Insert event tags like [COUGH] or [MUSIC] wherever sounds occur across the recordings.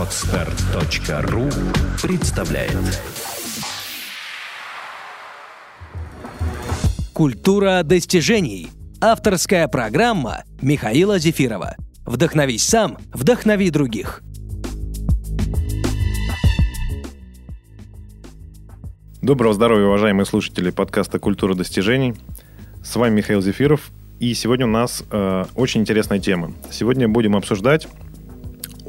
Отстар.ру представляет Культура достижений. Авторская программа Михаила Зефирова. Вдохновись сам, вдохнови других. Доброго здоровья, уважаемые слушатели подкаста «Культура достижений». С вами Михаил Зефиров, и сегодня у нас э, очень интересная тема. Сегодня будем обсуждать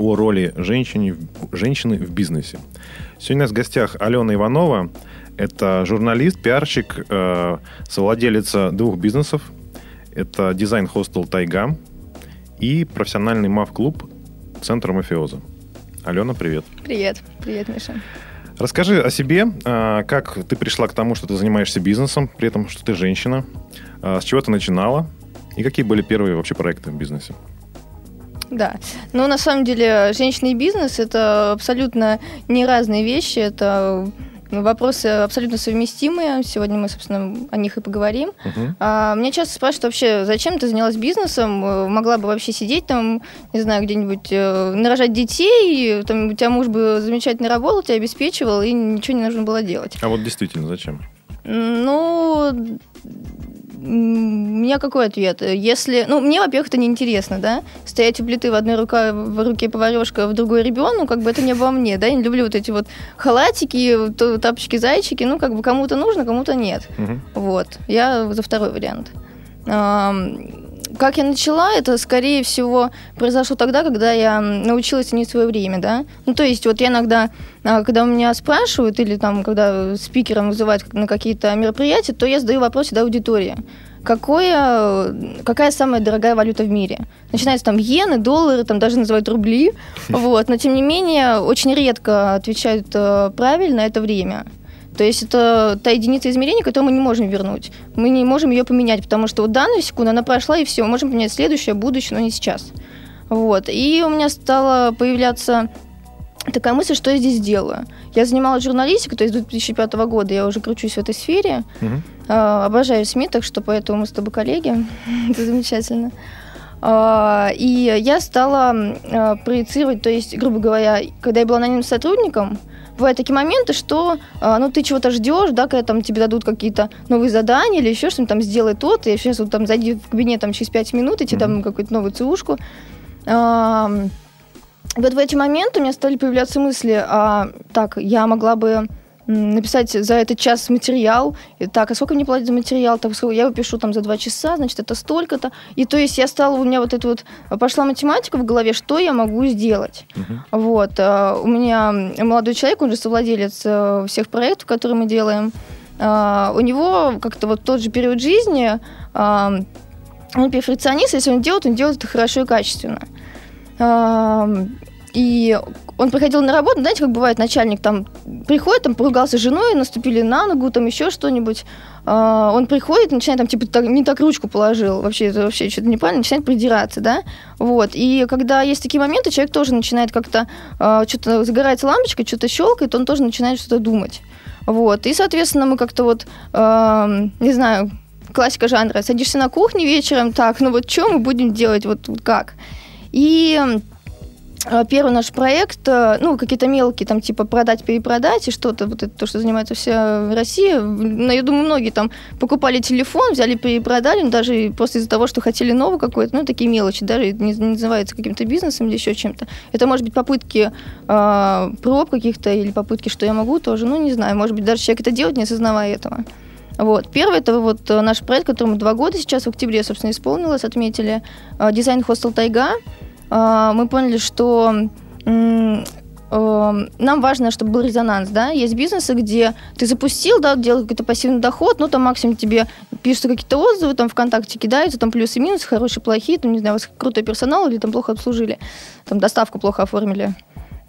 о роли женщины, женщины в бизнесе. Сегодня у нас в гостях Алена Иванова. Это журналист, пиарщик, э, совладелица двух бизнесов. Это дизайн-хостел «Тайга» и профессиональный МАВ-клуб «Центр мафиоза». Алена, привет. Привет. Привет, Миша. Расскажи о себе, э, как ты пришла к тому, что ты занимаешься бизнесом, при этом, что ты женщина, э, с чего ты начинала, и какие были первые вообще проекты в бизнесе? Да. Ну, на самом деле, женщина и бизнес – это абсолютно не разные вещи. Это вопросы абсолютно совместимые. Сегодня мы, собственно, о них и поговорим. Uh-huh. А, меня часто спрашивают вообще, зачем ты занялась бизнесом? Могла бы вообще сидеть там, не знаю, где-нибудь э, нарожать детей, там, у тебя муж бы замечательно работал, тебя обеспечивал, и ничего не нужно было делать. А вот действительно, зачем? Ну, у меня какой ответ? Если, ну, мне, во-первых, это неинтересно, да, стоять у плиты в одной руке, в руке поварешка, в другой ребенок, ну, как бы это не обо мне, да, я не люблю вот эти вот халатики, тапочки-зайчики, ну, как бы кому-то нужно, кому-то нет. Угу. Вот, я за второй вариант. Как я начала, это, скорее всего, произошло тогда, когда я научилась ценить свое время, да. Ну, то есть, вот я иногда, а, когда у меня спрашивают, или там, когда спикером вызывают на какие-то мероприятия, то я задаю вопрос всегда аудитории. Какое, какая самая дорогая валюта в мире? Начинается там иены, доллары, там даже называют рубли, [LAUGHS] вот, но тем не менее очень редко отвечают э, правильно это время. То есть это та единица измерения, которую мы не можем вернуть. Мы не можем ее поменять, потому что вот данную секунду она прошла, и все, мы можем поменять следующее, будущее, но не сейчас. Вот. И у меня стала появляться такая мысль, что я здесь делаю. Я занималась журналистикой, то есть с 2005 года я уже кручусь в этой сфере. Э, обожаю СМИ, так что поэтому мы с тобой коллеги. [LAUGHS] Это замечательно. Э, и я стала э, проецировать, то есть, грубо говоря, когда я была нанимным сотрудником, бывают такие моменты, что а, ну, ты чего-то ждешь, да, когда там тебе дадут какие-то новые задания или еще что-нибудь, там, сделай то и сейчас вот там зайди в кабинет там через 5 минут, и тебе mm-hmm. там какую-то новую ЦУшку. А, вот в эти моменты у меня стали появляться мысли, а, так, я могла бы написать за этот час материал. И, так, а сколько мне платят за материал? Так, я его пишу там за два часа, значит, это столько-то. И то есть я стала, у меня вот это вот, пошла математика в голове, что я могу сделать. Uh-huh. Вот. А, у меня молодой человек, он же совладелец э, всех проектов, которые мы делаем. А, у него как-то вот тот же период жизни, а, он перфекционист, если он делает, он делает это хорошо и качественно. И он приходил на работу, знаете, как бывает, начальник там приходит, там поругался с женой, наступили на ногу, там еще что-нибудь. Uh, он приходит, начинает там, типа, так, не так ручку положил, вообще, это вообще что-то неправильно, начинает придираться, да, вот, и когда есть такие моменты, человек тоже начинает как-то, uh, что-то загорается лампочка, что-то щелкает, он тоже начинает что-то думать, вот, и, соответственно, мы как-то вот, uh, не знаю, классика жанра, садишься на кухне вечером, так, ну вот что мы будем делать, вот, как, и а, первый наш проект, э, ну, какие-то мелкие, там, типа, продать, перепродать и что-то, вот это то, что занимается вся Россия. Ну, я думаю, многие там покупали телефон, взяли, перепродали, ну, даже просто из-за того, что хотели новый какой-то, ну, такие мелочи, даже не, не называется каким-то бизнесом или еще чем-то. Это, может быть, попытки э, проб каких-то или попытки, что я могу тоже, ну, не знаю, может быть, даже человек это делает, не осознавая этого. Вот. Первый это вот э, наш проект, которому два года сейчас, в октябре, собственно, исполнилось, отметили, э, дизайн хостел «Тайга». А, мы поняли, что э, нам важно, чтобы был резонанс, да, есть бизнесы, где ты запустил, да, делаешь какой-то пассивный доход, ну, там максимум тебе пишут какие-то отзывы, там ВКонтакте кидаются, там плюсы и минусы, хорошие, плохие, там, не знаю, у вас крутой персонал или там плохо обслужили, там доставку плохо оформили.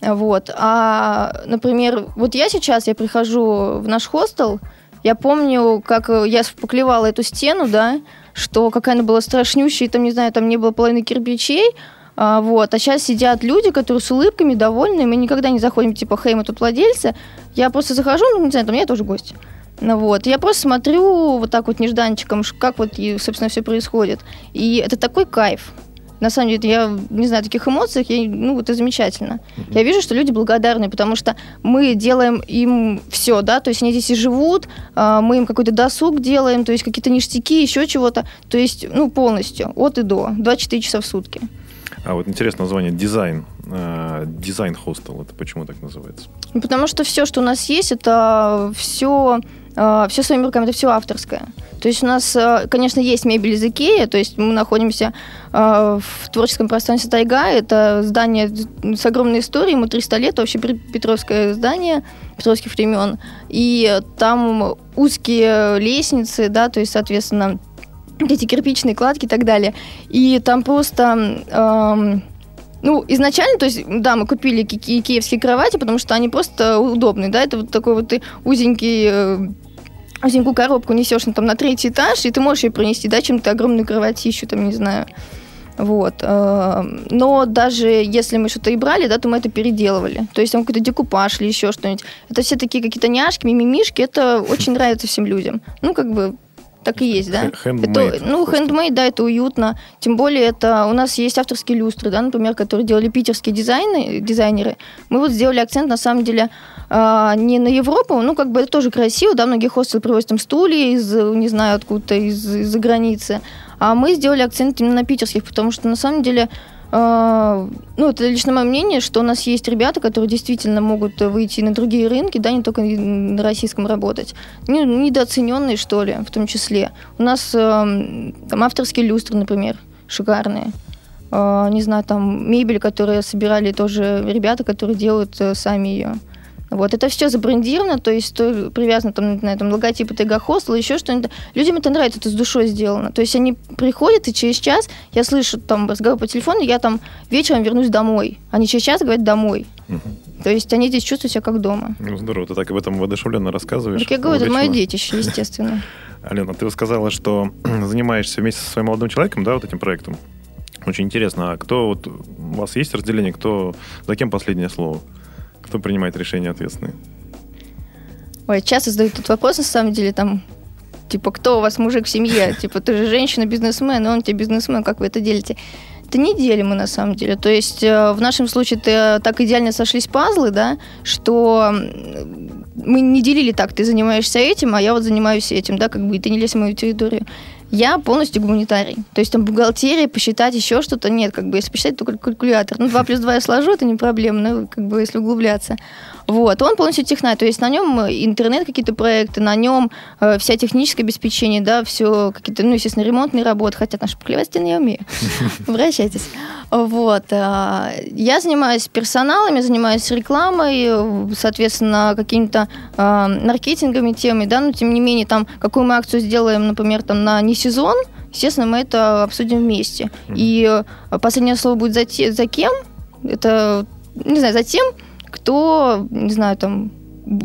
Вот. А, например, вот я сейчас, я прихожу в наш хостел, я помню, как я поклевала эту стену, да, что какая она была страшнющая, там, не знаю, там не было половины кирпичей, а, вот. А сейчас сидят люди, которые с улыбками, довольны. Мы никогда не заходим, типа, хей, мы тут владельцы. Я просто захожу, ну, не знаю, там я тоже гость. Ну, вот. Я просто смотрю вот так вот нежданчиком, как вот, и, собственно, все происходит. И это такой кайф. на самом деле, я не знаю, таких эмоциях, я, ну, это замечательно. Я вижу, что люди благодарны, потому что мы делаем им все, да, то есть они здесь и живут, а, мы им какой-то досуг делаем, то есть какие-то ништяки, еще чего-то, то есть, ну, полностью, от и до, 24 часа в сутки. А вот интересное название дизайн. Э, дизайн хостел. Это почему так называется? Ну, потому что все, что у нас есть, это все, э, все своими руками, это все авторское. То есть у нас, э, конечно, есть мебель из Икеи, то есть мы находимся в творческом пространстве Тайга. Это здание с огромной историей, ему 300 лет, вообще Петровское здание петровских времен. И там узкие лестницы, да, то есть, соответственно, эти кирпичные кладки и так далее. И там просто... Эм, ну, изначально, то есть, да, мы купили ки- киевские кровати, потому что они просто удобные, да, это вот такой вот ты узенький э, узенькую коробку несешь ну, там, на третий этаж, и ты можешь ее принести, да, чем то огромную кроватищу, там, не знаю. Вот. Э, но даже если мы что-то и брали, да, то мы это переделывали. То есть там какой-то декупаж или еще что-нибудь. Это все такие какие-то няшки, мимимишки. Это очень нравится всем людям. Ну, как бы так и есть, да? Handmade. Это, ну, handmade, да, это уютно. Тем более, это у нас есть авторские люстры, да, например, которые делали питерские дизайны, дизайнеры. Мы вот сделали акцент, на самом деле, э, не на Европу, ну, как бы это тоже красиво, да, многие хостелы привозят там стулья из, не знаю, откуда-то из, из-за границы. А мы сделали акцент именно на питерских, потому что, на самом деле, ну, это лично мое мнение, что у нас есть ребята, которые действительно могут выйти на другие рынки, да, не только на российском работать. Недооцененные, что ли, в том числе. У нас там авторские люстры, например, шикарные. А, не знаю, там мебель, которую собирали тоже ребята, которые делают э, сами ее. Вот, это все забрендировано, то есть то, привязано там, на этом логотипу Тайга Хостела, еще что-нибудь. Людям это нравится, это с душой сделано. То есть они приходят, и через час я слышу там разговор по телефону, я там вечером вернусь домой. Они через час говорят «домой». То есть они здесь чувствуют себя как дома. Ну, здорово, ты так об этом воодушевленно рассказываешь. Так я говорю, это мое детище, естественно. [LAUGHS] Алена, ты сказала, что [CLEARS THROAT] занимаешься вместе со своим молодым человеком, да, вот этим проектом. Очень интересно, а кто вот у вас есть разделение, кто за кем последнее слово? Кто принимает решения ответственные? Ой, часто задают этот вопрос, на самом деле, там, типа, кто у вас мужик в семье? [LAUGHS] Типа, ты же женщина-бизнесмен, и он тебе бизнесмен, как вы это делите? Это не делим мы на самом деле. То есть э, в нашем случае -то так идеально сошлись пазлы, да, что мы не делили так, ты занимаешься этим, а я вот занимаюсь этим, да, как бы, и ты не лезь в мою территорию. Я полностью гуманитарий. То есть там бухгалтерия, посчитать еще что-то нет. Как бы если посчитать, то калькулятор. Ну, 2 плюс 2 я сложу, это не проблема, ну, как бы если углубляться. Вот, он полностью технарь, то есть на нем интернет какие-то проекты, на нем э, вся техническое обеспечение, да, все какие-то, ну, естественно, ремонтные работы, хотя наши поклевать я умею. [LAUGHS] Обращайтесь. Вот. Э, я занимаюсь персоналами, занимаюсь рекламой, соответственно, какими-то э, маркетинговыми темами, да, но тем не менее, там, какую мы акцию сделаем, например, там, на не сезон, естественно, мы это обсудим вместе. И э, последнее слово будет за, те, за кем, это, не знаю, за тем, кто, не знаю, там,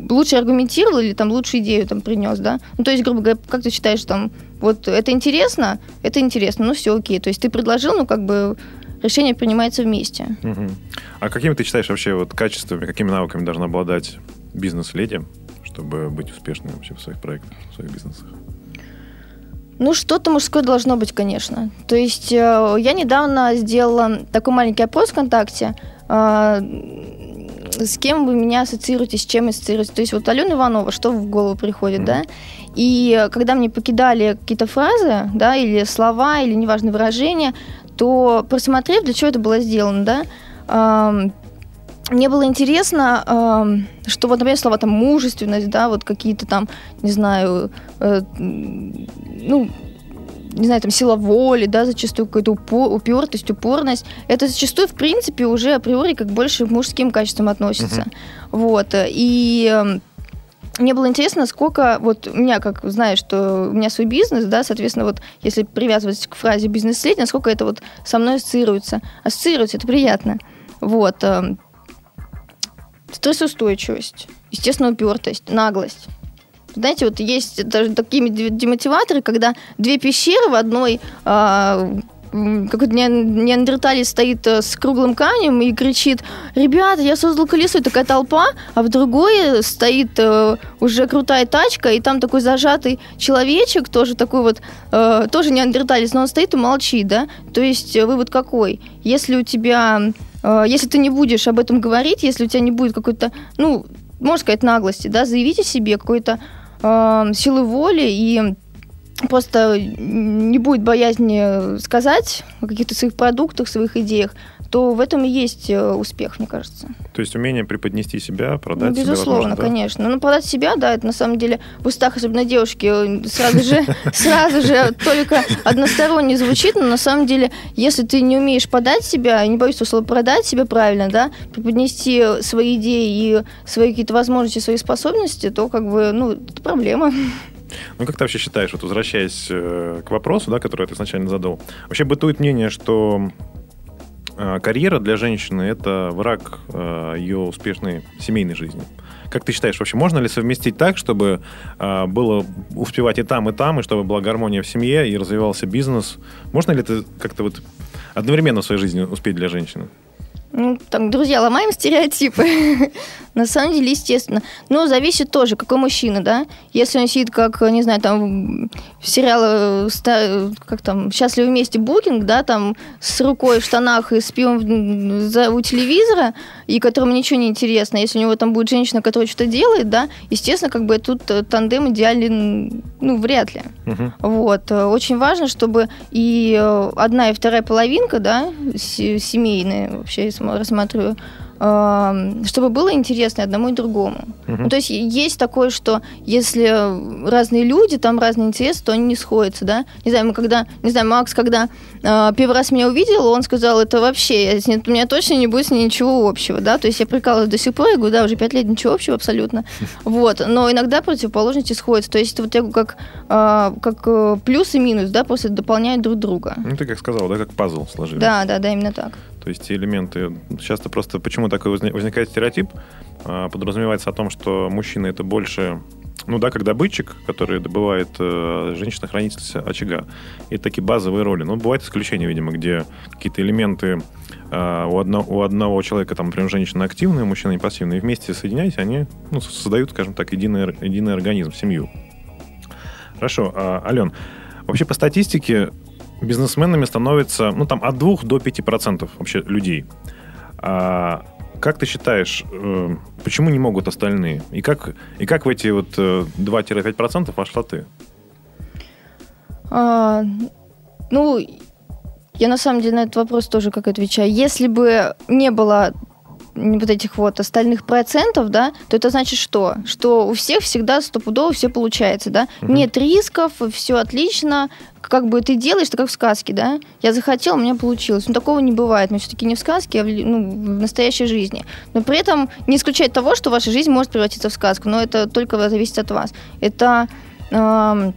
лучше аргументировал или там лучшую идею там принес, да? Ну, то есть, грубо говоря, как ты считаешь, там, вот это интересно, это интересно, ну все окей. То есть ты предложил, ну как бы решение принимается вместе. Угу. А какими ты считаешь вообще вот качествами, какими навыками должна обладать бизнес-леди, чтобы быть успешной вообще в своих проектах, в своих бизнесах? Ну, что-то мужское должно быть, конечно. То есть э, я недавно сделала такой маленький опрос ВКонтакте. Э, с кем вы меня ассоциируете, с чем ассоциируете. То есть вот Алена Иванова, что в голову приходит, mm-hmm. да? И когда мне покидали какие-то фразы, да, или слова, или неважно выражения, то просмотрев, для чего это было сделано, да, мне было интересно, э, что вот, например, слова там мужественность, да, вот какие-то там, не знаю, э, ну, не знаю, там, сила воли, да, зачастую какая-то упор, упертость, упорность, это зачастую, в принципе, уже априори как больше к мужским качествам относится. Uh-huh. Вот. И мне было интересно, сколько, вот у меня, как знаешь, что у меня свой бизнес, да, соответственно, вот если привязывать к фразе бизнес-леди, насколько это вот со мной ассоциируется. Ассоциируется, это приятно. Вот. Стрессоустойчивость, естественно, упертость, наглость знаете, вот есть даже такие демотиваторы, когда две пещеры в одной, м, какой-то неан- неандерталец стоит э, с круглым камнем и кричит, ребята, я создал колесо, и такая толпа, а в другой стоит э, уже крутая тачка, и там такой зажатый человечек, тоже такой вот, э, тоже неандерталец, но он стоит и молчит, да? То есть вывод какой? Если у тебя, если ты не будешь об этом говорить, если у тебя не будет какой-то, ну, можно сказать, наглости, да, заявить о себе какой-то э, силы воли и просто не будет боязни сказать о каких-то своих продуктах, своих идеях, то в этом и есть э, успех, мне кажется. То есть умение преподнести себя, продать Ну, себя, безусловно, возможно, да? конечно. Ну, продать себя, да, это на самом деле в устах, особенно девушки, э, сразу же, [LAUGHS] сразу же только односторонне звучит, но на самом деле, если ты не умеешь подать себя, не боюсь слова, продать себя правильно, да, преподнести свои идеи и свои какие-то возможности, свои способности, то как бы, ну, это проблема. Ну, как ты вообще считаешь, вот возвращаясь э, к вопросу, да, который ты изначально задал, вообще бытует мнение, что карьера для женщины – это враг э, ее успешной семейной жизни. Как ты считаешь, вообще можно ли совместить так, чтобы э, было успевать и там, и там, и чтобы была гармония в семье, и развивался бизнес? Можно ли это как-то вот одновременно в своей жизни успеть для женщины? Ну, там, друзья, ломаем стереотипы. [LAUGHS] На самом деле, естественно. Но зависит тоже, какой мужчина, да? Если он сидит, как, не знаю, там, в сериале, ста- как там, «Счастливы вместе» Букинг, да, там, с рукой в штанах и с пивом за- у телевизора, и которому ничего не интересно, если у него там будет женщина, которая что-то делает, да, естественно, как бы тут э, тандем идеален, ну, вряд ли. Мгм. Вот. Э, Очень важно, чтобы и э, одна, и вторая половинка, да, се- семейная, вообще, я см- рассматриваю, чтобы было интересно одному и другому. Мгм. Ну, то есть есть такое, что если разные люди, там разные интересы, то они не сходятся, да. Не знаю, мы когда, не знаю, Макс, когда э, первый раз меня увидел, он сказал, это вообще, я у меня точно не будет с ней ничего общего, да. То есть я прикалываюсь до сих пор, я говорю, да, уже пять лет ничего общего абсолютно. [LAUGHS] Вот. Но иногда противоположности сходятся. То есть это вот я как, э, как плюс и минус, да, просто дополняют друг друга. Ну, ты как сказал, да, как пазл сложили. Да, да, да, именно так. То есть элементы... Часто просто почему такой возни- возникает стереотип? А, Подразумевается о том, что мужчина это больше, ну да, как добытчик, который добывает э, женщина-хранительница очага. И такие базовые роли. Но бывают исключения, видимо, где какие-то элементы а, у, одно- у одного человека, там, например, женщина активная, мужчина не пассивный, и вместе соединяясь, они ну, создают, скажем так, единый, единый организм, семью. Хорошо, а, Ален, вообще по статистике бизнесменами становится, ну, там, от 2 до 5% вообще людей. А как ты считаешь, э, почему не могут остальные? И как, и как в эти вот э, 2-5% вошла ты? А, ну, я на самом деле на этот вопрос тоже как отвечаю. Если бы не было вот этих вот остальных процентов, да, то это значит что? Что у всех всегда стопудово все получается, да? Мгм. Нет рисков, все отлично, как бы ты делаешь, это как в сказке, да? Я захотел, у меня получилось. Но такого не бывает. Мы все-таки не в сказке, а в, ну, в настоящей жизни. Но при этом не исключает того, что ваша жизнь может превратиться в сказку. Но это только зависит от вас. Это эм,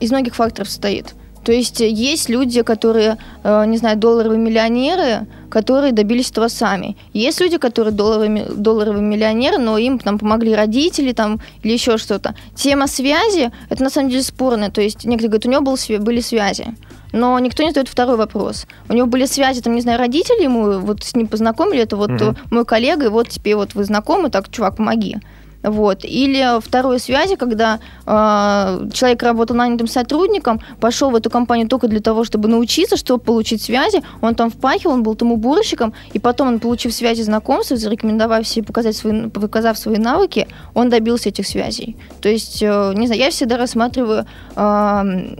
из многих факторов состоит. То есть э, есть люди, которые, э, не знаю, долларовые миллионеры, которые добились этого сами. Есть люди, которые долларовые, долларовые миллионеры, но им там помогли родители там, или еще что-то. Тема связи, это на самом деле спорная. То есть некоторые говорят, у него был, были связи. Но никто не задает второй вопрос. У него были связи, там, не знаю, родители ему вот с ним познакомили, это вот э, мой коллега, и вот теперь вот вы знакомы, так, чувак, помоги. Вот. Или второй связи, когда э, человек работал нанятым сотрудником, пошел в эту компанию только для того, чтобы научиться, чтобы получить связи. Он там впахивал, он был там уборщиком, и потом он, получив связи знакомства, зарекомендовав себе, показать свои, показав свои навыки, он добился этих связей. То есть, э, не знаю, я всегда рассматриваю э,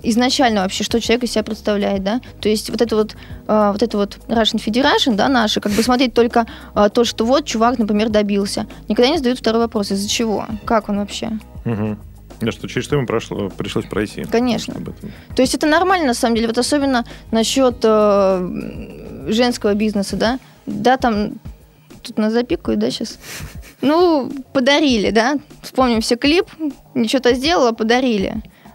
изначально вообще, что человек из себя представляет, да. То есть вот это вот, э, вот это вот Russian Federation, да, наши, как бы смотреть только э, то, что вот чувак, например, добился. Никогда не задают второй вопрос, из-за чего? Как он вообще? Угу. Да, что, через что ему прошло, пришлось пройти? Конечно. То есть это нормально, на самом деле, вот особенно насчет э, женского бизнеса, да? Да, там, тут нас запикают, да, сейчас? Ну, подарили, да? Вспомним все клип, ничего-то сделала, подарили.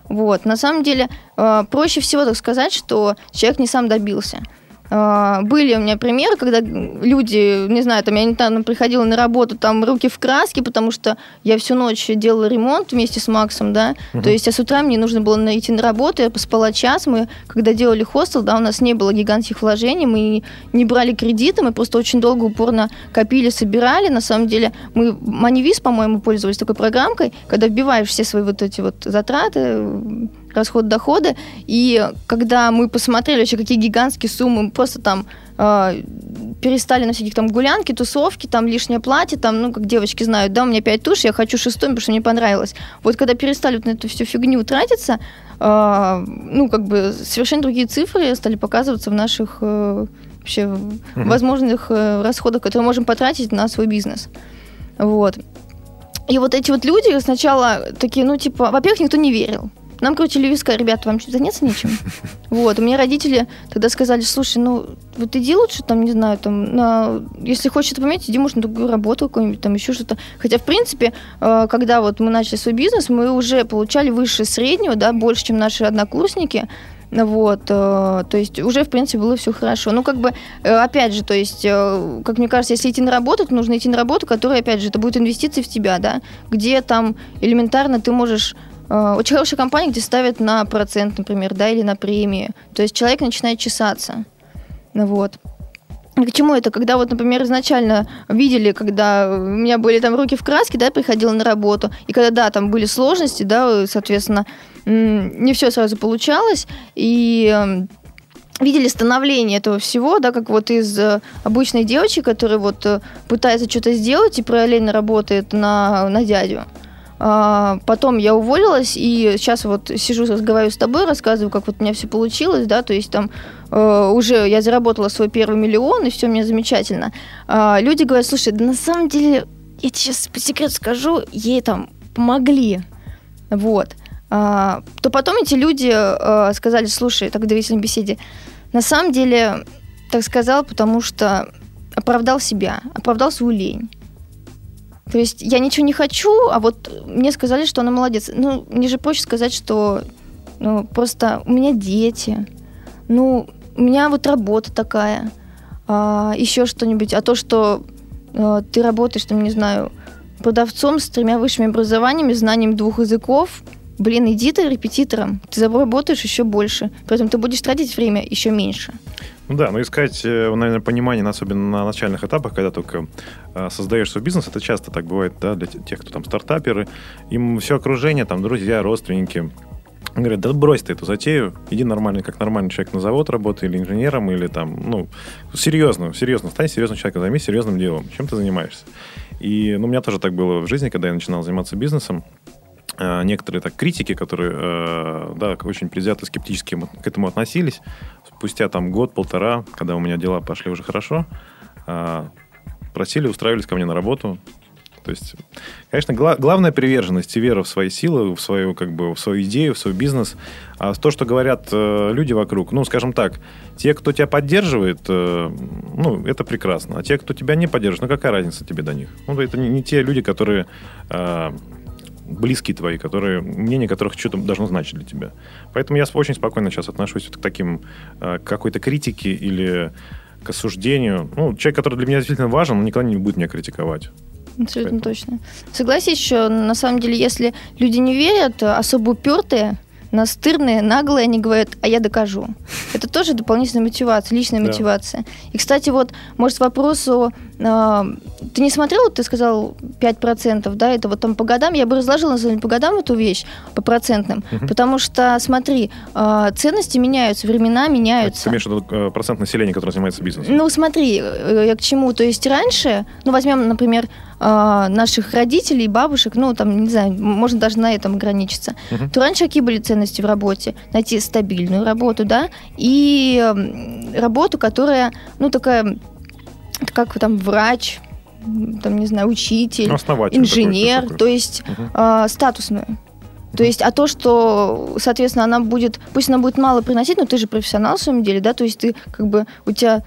Вот, на самом деле, э, проще всего так сказать, что человек не сам добился. А, были у меня примеры, когда люди, не знаю, там я недавно приходила на работу, там руки в краске, потому что я всю ночь делала ремонт вместе с Максом, да, угу. то есть а с утра мне нужно было найти на работу, я поспала час, мы, когда делали хостел, да, у нас не было гигантских вложений, мы не брали кредиты, мы просто очень долго упорно копили, собирали, на самом деле мы Moneyviz, по-моему, пользовались такой программкой, когда вбиваешь все свои вот эти вот затраты, расход доходы. И когда мы посмотрели вообще, какие гигантские суммы, мы просто там э, перестали на всяких там гулянки, тусовки, там лишнее платье, там, ну, как девочки знают, да, у меня пять туш, я хочу шестой, потому что мне понравилось. Вот когда перестали вот на эту всю фигню тратиться, э, ну, как бы совершенно другие цифры стали показываться в наших э, вообще mm-hmm. возможных э, расходах, которые можем потратить на свой бизнес. Вот. И вот эти вот люди сначала такие, ну, типа, во-первых, никто не верил. Нам крутили виска, ребята, вам что, заняться нечем? [LAUGHS] Вот, у меня родители тогда сказали, слушай, ну, вот иди лучше, там, не знаю, там, на... если хочешь это поменять, иди, может, на другую работу какую-нибудь, там, еще что-то. Хотя, в принципе, э, когда вот мы начали свой бизнес, мы уже получали выше среднего, да, больше, чем наши однокурсники, вот, э, то есть уже, в принципе, было все хорошо. Ну, как бы, э, опять же, то есть, как мне кажется, если идти на работу, то нужно идти на работу, которая, опять же, это будет инвестиции в тебя, да, где там элементарно ты можешь Э, очень хорошая компания, где ставят на процент, например, да, или на премии. То есть человек начинает чесаться. Вот. К чему это? Когда вот, например, изначально видели, когда у меня были там руки в краске, да, приходила на работу, и когда, да, там были сложности, да, соответственно, не все сразу получалось, и эм, видели становление этого всего, да, как вот из э, обычной девочки, которая вот э, пытается что-то сделать и параллельно работает на, на дядю. А, потом я уволилась, и сейчас вот сижу, разговариваю с тобой, рассказываю, как вот у меня все получилось, да, то есть там э, уже я заработала свой первый миллион, и все у меня замечательно. Э, люди говорят, слушай, да на самом деле, я тебе сейчас по секрету скажу, ей там помогли, вот. Э, то потом эти люди э, сказали, слушай, так в доверительной беседе, на самом деле так сказал, потому что оправдал себя, оправдал свою лень. То есть я ничего не хочу, а вот мне сказали, что она молодец. Ну, мне же проще сказать, что ну, просто у меня дети, ну, у меня вот работа такая, а, еще что-нибудь. А то, что а, ты работаешь, там, не знаю, продавцом с тремя высшими образованиями, знанием двух языков, блин, иди ты репетитором, ты заработаешь еще больше, поэтому ты будешь тратить время еще меньше. Ну да, но искать, э, наверное, понимание, особенно на начальных этапах, когда только э, создаешь свой бизнес, это часто так бывает, да, для тех, кто там стартаперы, им все окружение, там, друзья, родственники, говорят, да брось ты эту затею, иди нормальный, как нормальный человек на завод работай, или инженером, или там, ну, серьезно, серьезно, стань серьезным человеком, займись серьезным делом, чем ты занимаешься. И, ну, у меня тоже так было в жизни, когда я начинал заниматься бизнесом, некоторые так критики, которые э, да, очень предвзято скептически к этому относились, спустя там год-полтора, когда у меня дела пошли уже хорошо, э, просили, устраивались ко мне на работу. То есть, конечно, гла- главная приверженность и вера в свои силы, в свою, как бы, в свою идею, в свой бизнес. А то, что говорят э, люди вокруг, ну, скажем так, те, кто тебя поддерживает, э, ну, это прекрасно. А те, кто тебя не поддерживает, ну, какая разница тебе до них? Ну, это не, не те люди, которые э, близкие твои, которые, мнение которых что-то должно значить для тебя. Поэтому я очень спокойно сейчас отношусь к таким э, какой-то критике или к осуждению. Ну, человек, который для меня действительно важен, он никогда не будет меня критиковать. Абсолютно Поэтому. точно. Согласись еще, на самом деле, если люди не верят, особо упертые, настырные, наглые, они говорят, а я докажу. Это тоже дополнительная мотивация, личная да. мотивация. И, кстати, вот, может, вопросу, э, ты не смотрел, ты сказал 5%, да, это вот там по годам, я бы разложила, на самом деле, по годам эту вещь, по процентным, угу. потому что, смотри, э, ценности меняются, времена меняются. Ты имеешь в виду э, процент населения, которое занимается бизнесом? Ну, смотри, э, я к чему, то есть раньше, ну, возьмем, например, э, наших родителей, бабушек, ну, там, не знаю, можно даже на этом ограничиться, угу. то раньше какие были ценности в работе? Найти стабильную работу, да, и работу, которая, ну, такая, как там врач, там, не знаю, учитель, инженер, такой, то есть угу. э, статусную. То есть, а то, что, соответственно, она будет, пусть она будет мало приносить, но ты же профессионал в своем деле, да, то есть ты как бы, у тебя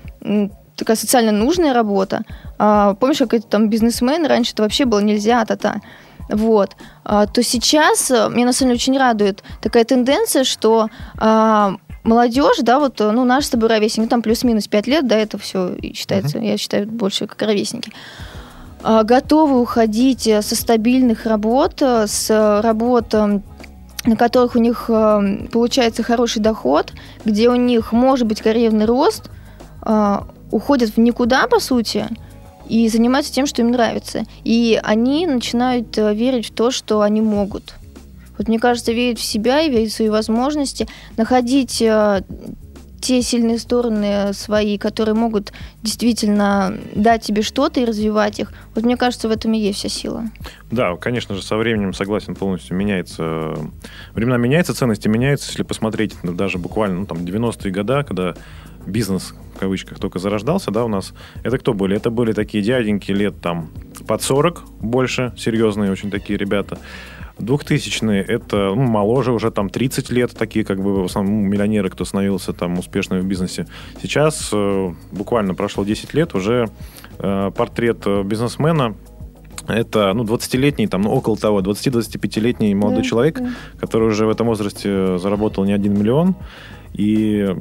такая социально нужная работа. А, помнишь, как это там бизнесмен, раньше это вообще было нельзя, та-та. Вот. А, то сейчас э, меня на самом деле очень радует такая тенденция, что а, молодежь, да, вот, ну, наш с тобой ровесник, ну, там плюс-минус 5 лет, да, это все считается, uh-huh. я считаю, больше как ровесники. А, готовы уходить э, со стабильных работ, э, с работ на которых у них э, получается хороший доход, где у них может быть карьерный рост, уходят в никуда, по сути, и занимаются тем, что им нравится. И они начинают верить в то, что они могут. Вот мне кажется, верить в себя и верить в свои возможности, находить те сильные стороны свои, которые могут действительно дать тебе что-то и развивать их. Вот мне кажется, в этом и есть вся сила. Да, конечно же, со временем, согласен, полностью меняется. Времена меняются, ценности меняются. Если посмотреть ну, даже буквально ну, там, 90-е годы, когда бизнес в кавычках только зарождался, да, у нас, это кто были? Это были такие дяденьки лет там под 40 больше, серьезные очень такие ребята. 2000-е это ну, моложе, уже там 30 лет, такие как бы в основном миллионеры, кто становился там успешным в бизнесе. Сейчас э, буквально прошло 10 лет, уже э, портрет бизнесмена это ну, 20-летний, там, ну, около того, 20-25-летний молодой да, человек, да. который уже в этом возрасте заработал не один миллион. И,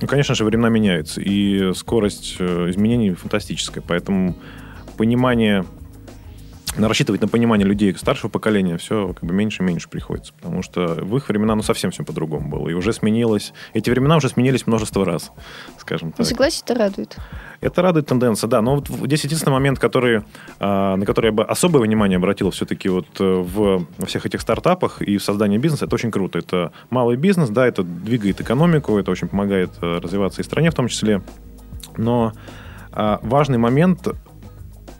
ну, конечно же, времена меняются. И скорость э, изменений фантастическая. Поэтому понимание рассчитывать на понимание людей старшего поколения все как бы меньше и меньше приходится, потому что в их времена ну совсем все по-другому было, и уже сменилось, эти времена уже сменились множество раз, скажем ну, так. Согласен, это радует. Это радует тенденция, да, но вот здесь единственный момент, который, а, на который я бы особое внимание обратил все-таки вот э, в, во всех этих стартапах и в создании бизнеса, это очень круто, это малый бизнес, да, это двигает экономику, это очень помогает э, развиваться и стране в том числе, но а, важный момент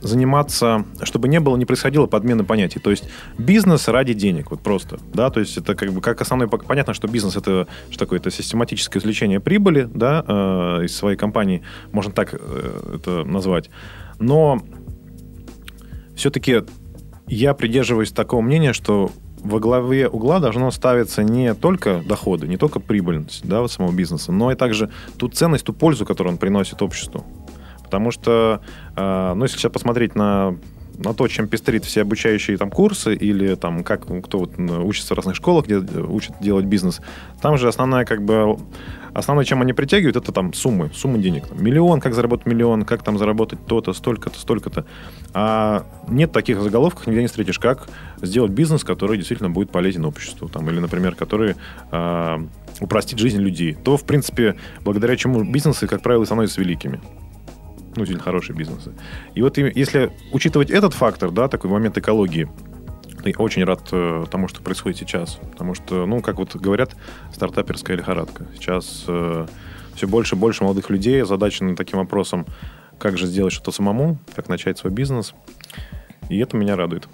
заниматься, чтобы не было, не происходило подмены понятий. То есть бизнес ради денег, вот просто, да, то есть это как бы как основной, понятно, что бизнес это что такое, это систематическое извлечение прибыли, да, э, из своей компании, можно так э, это назвать, но все-таки я придерживаюсь такого мнения, что во главе угла должно ставиться не только доходы, не только прибыльность да, самого бизнеса, но и также ту ценность, ту пользу, которую он приносит обществу. Потому что, э, ну, если сейчас посмотреть на на то, чем пестрит все обучающие там курсы или там как кто вот учится в разных школах, где учат делать бизнес, там же основная как бы основное, чем они притягивают, это там суммы, суммы денег. Там, миллион, как заработать миллион, как там заработать то-то, столько-то, столько-то. А нет таких заголовков, нигде не встретишь, как сделать бизнес, который действительно будет полезен обществу. Там, или, например, который э, упростит жизнь людей. То, в принципе, благодаря чему бизнесы, как правило, становятся великими ну, очень хорошие бизнесы. И вот если учитывать этот фактор, да, такой момент экологии, я очень рад э, тому, что происходит сейчас. Потому что, ну, как вот говорят, стартаперская лихорадка. Сейчас э, все больше и больше молодых людей озадачены таким вопросом, как же сделать что-то самому, как начать свой бизнес. И это меня радует.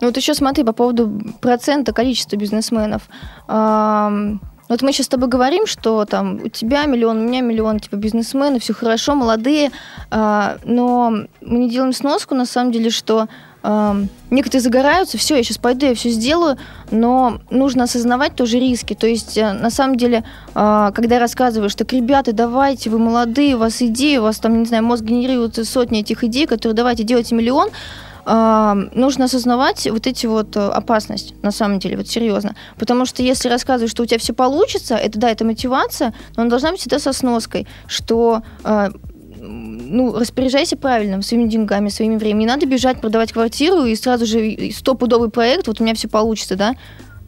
Ну вот еще смотри, по поводу процента, количества бизнесменов. Вот мы сейчас с тобой говорим, что там у тебя миллион, у меня миллион, типа бизнесмены, все хорошо, молодые, э, но мы не делаем сноску, на самом деле, что э, некоторые загораются, все, я сейчас пойду, я все сделаю, но нужно осознавать тоже риски. То есть, э, на самом деле, э, когда рассказываешь, так, ребята, давайте, вы молодые, у вас идеи, у вас там, не знаю, мозг генерирует сотни этих идей, которые давайте делайте миллион, нужно осознавать вот эти вот э, опасность, на самом деле, вот серьезно. Потому что если рассказываешь, что у тебя все получится, это да, это мотивация, но она должна быть всегда со сноской, что а, ну, распоряжайся правильно своими деньгами, своими временем. Не надо бежать, продавать квартиру и сразу же стопудовый проект, вот у меня все получится, да?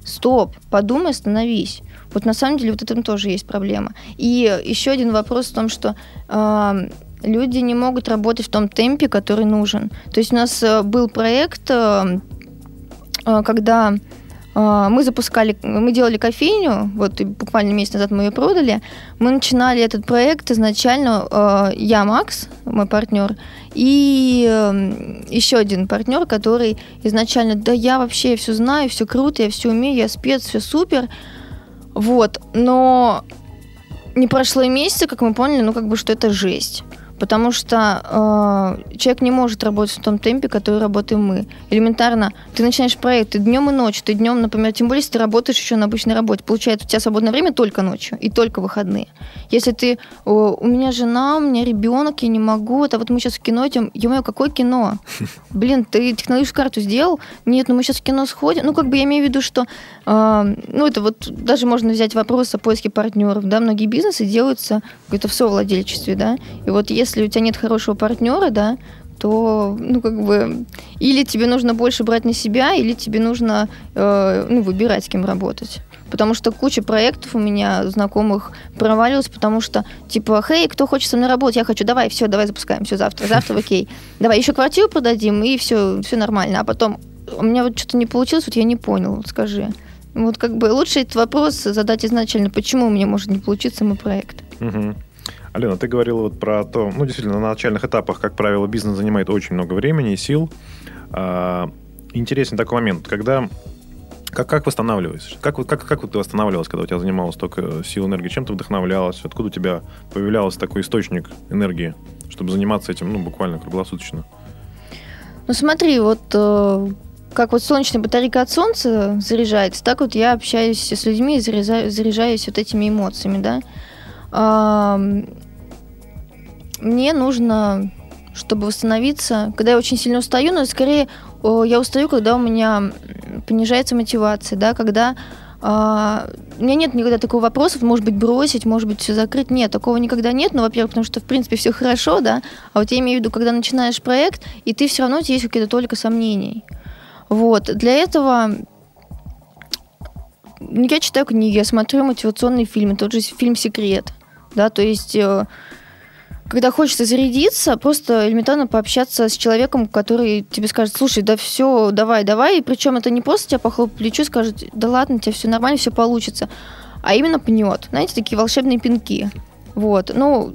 Стоп, подумай, остановись. Вот на самом деле вот этом тоже есть проблема. И еще один вопрос в том, что э, люди не могут работать в том темпе, который нужен. То есть у нас э, был проект, э, э, когда мы запускали, мы делали кофейню, вот буквально месяц назад мы ее продали. Мы начинали этот проект изначально, я, Макс, мой партнер, и еще один партнер, который изначально, да я вообще все знаю, все круто, я все умею, я спец, все супер. Вот, но не прошло и месяца, как мы поняли, ну как бы, что это жесть Потому что э, человек не может работать в том темпе, который работаем мы. Элементарно, ты начинаешь проект, ты днем и ночью, ты днем, например, тем более, если ты работаешь еще на обычной работе, получается, у тебя свободное время только ночью и только выходные. Если ты, о, у меня жена, у меня ребенок, я не могу, это вот мы сейчас в кино идем, ё какое кино? [LAUGHS] Блин, ты технологическую карту сделал? Нет, ну мы сейчас в кино сходим. Ну, как бы я имею в виду, что, э, ну, это вот даже можно взять вопрос о поиске партнеров, да, многие бизнесы делаются где-то в совладельчестве, да, и вот если у тебя нет хорошего партнера, да, то, ну, как бы, или тебе нужно больше брать на себя, или тебе нужно, э, ну, выбирать, с кем работать. Потому что куча проектов у меня знакомых провалилась, потому что, типа, хей, кто хочет со мной работать? Я хочу, давай, все, давай запускаем, все, завтра, завтра, окей. Давай еще квартиру продадим, и все, все нормально. А потом, у меня вот что-то не получилось, вот я не понял, скажи. Вот как бы лучше этот вопрос задать изначально, почему у меня может не получиться мой проект. Угу. Алена, ты говорила вот про то, ну, действительно, на начальных этапах, как правило, бизнес занимает очень много времени и сил. А, интересен такой момент, когда как, как восстанавливаешься? Как, как, как ты восстанавливалась, когда у тебя занималось столько сил энергии? Чем ты вдохновлялась? Откуда у тебя появлялся такой источник энергии, чтобы заниматься этим, ну, буквально круглосуточно? Ну, смотри, вот э, как вот солнечная батарейка от солнца заряжается, так вот я общаюсь с людьми и заряжаюсь вот этими эмоциями, да мне нужно, чтобы восстановиться, когда я очень сильно устаю, но скорее я устаю, когда у меня понижается мотивация, да, когда а, у меня нет никогда такого вопроса, может быть, бросить, может быть, все закрыть. Нет, такого никогда нет. Ну, во-первых, потому что, в принципе, все хорошо, да. А вот я имею в виду, когда начинаешь проект, и ты все равно, у тебя есть какие-то только сомнений. Вот. Для этого я читаю книги, я смотрю мотивационные фильмы, тот же фильм «Секрет» да, то есть э, когда хочется зарядиться, просто элементарно пообщаться с человеком, который тебе скажет, слушай, да все, давай, давай, и причем это не просто тебя похлопает плечу, скажет, да ладно, тебе все нормально, все получится, а именно пнет, знаете, такие волшебные пинки, вот, ну,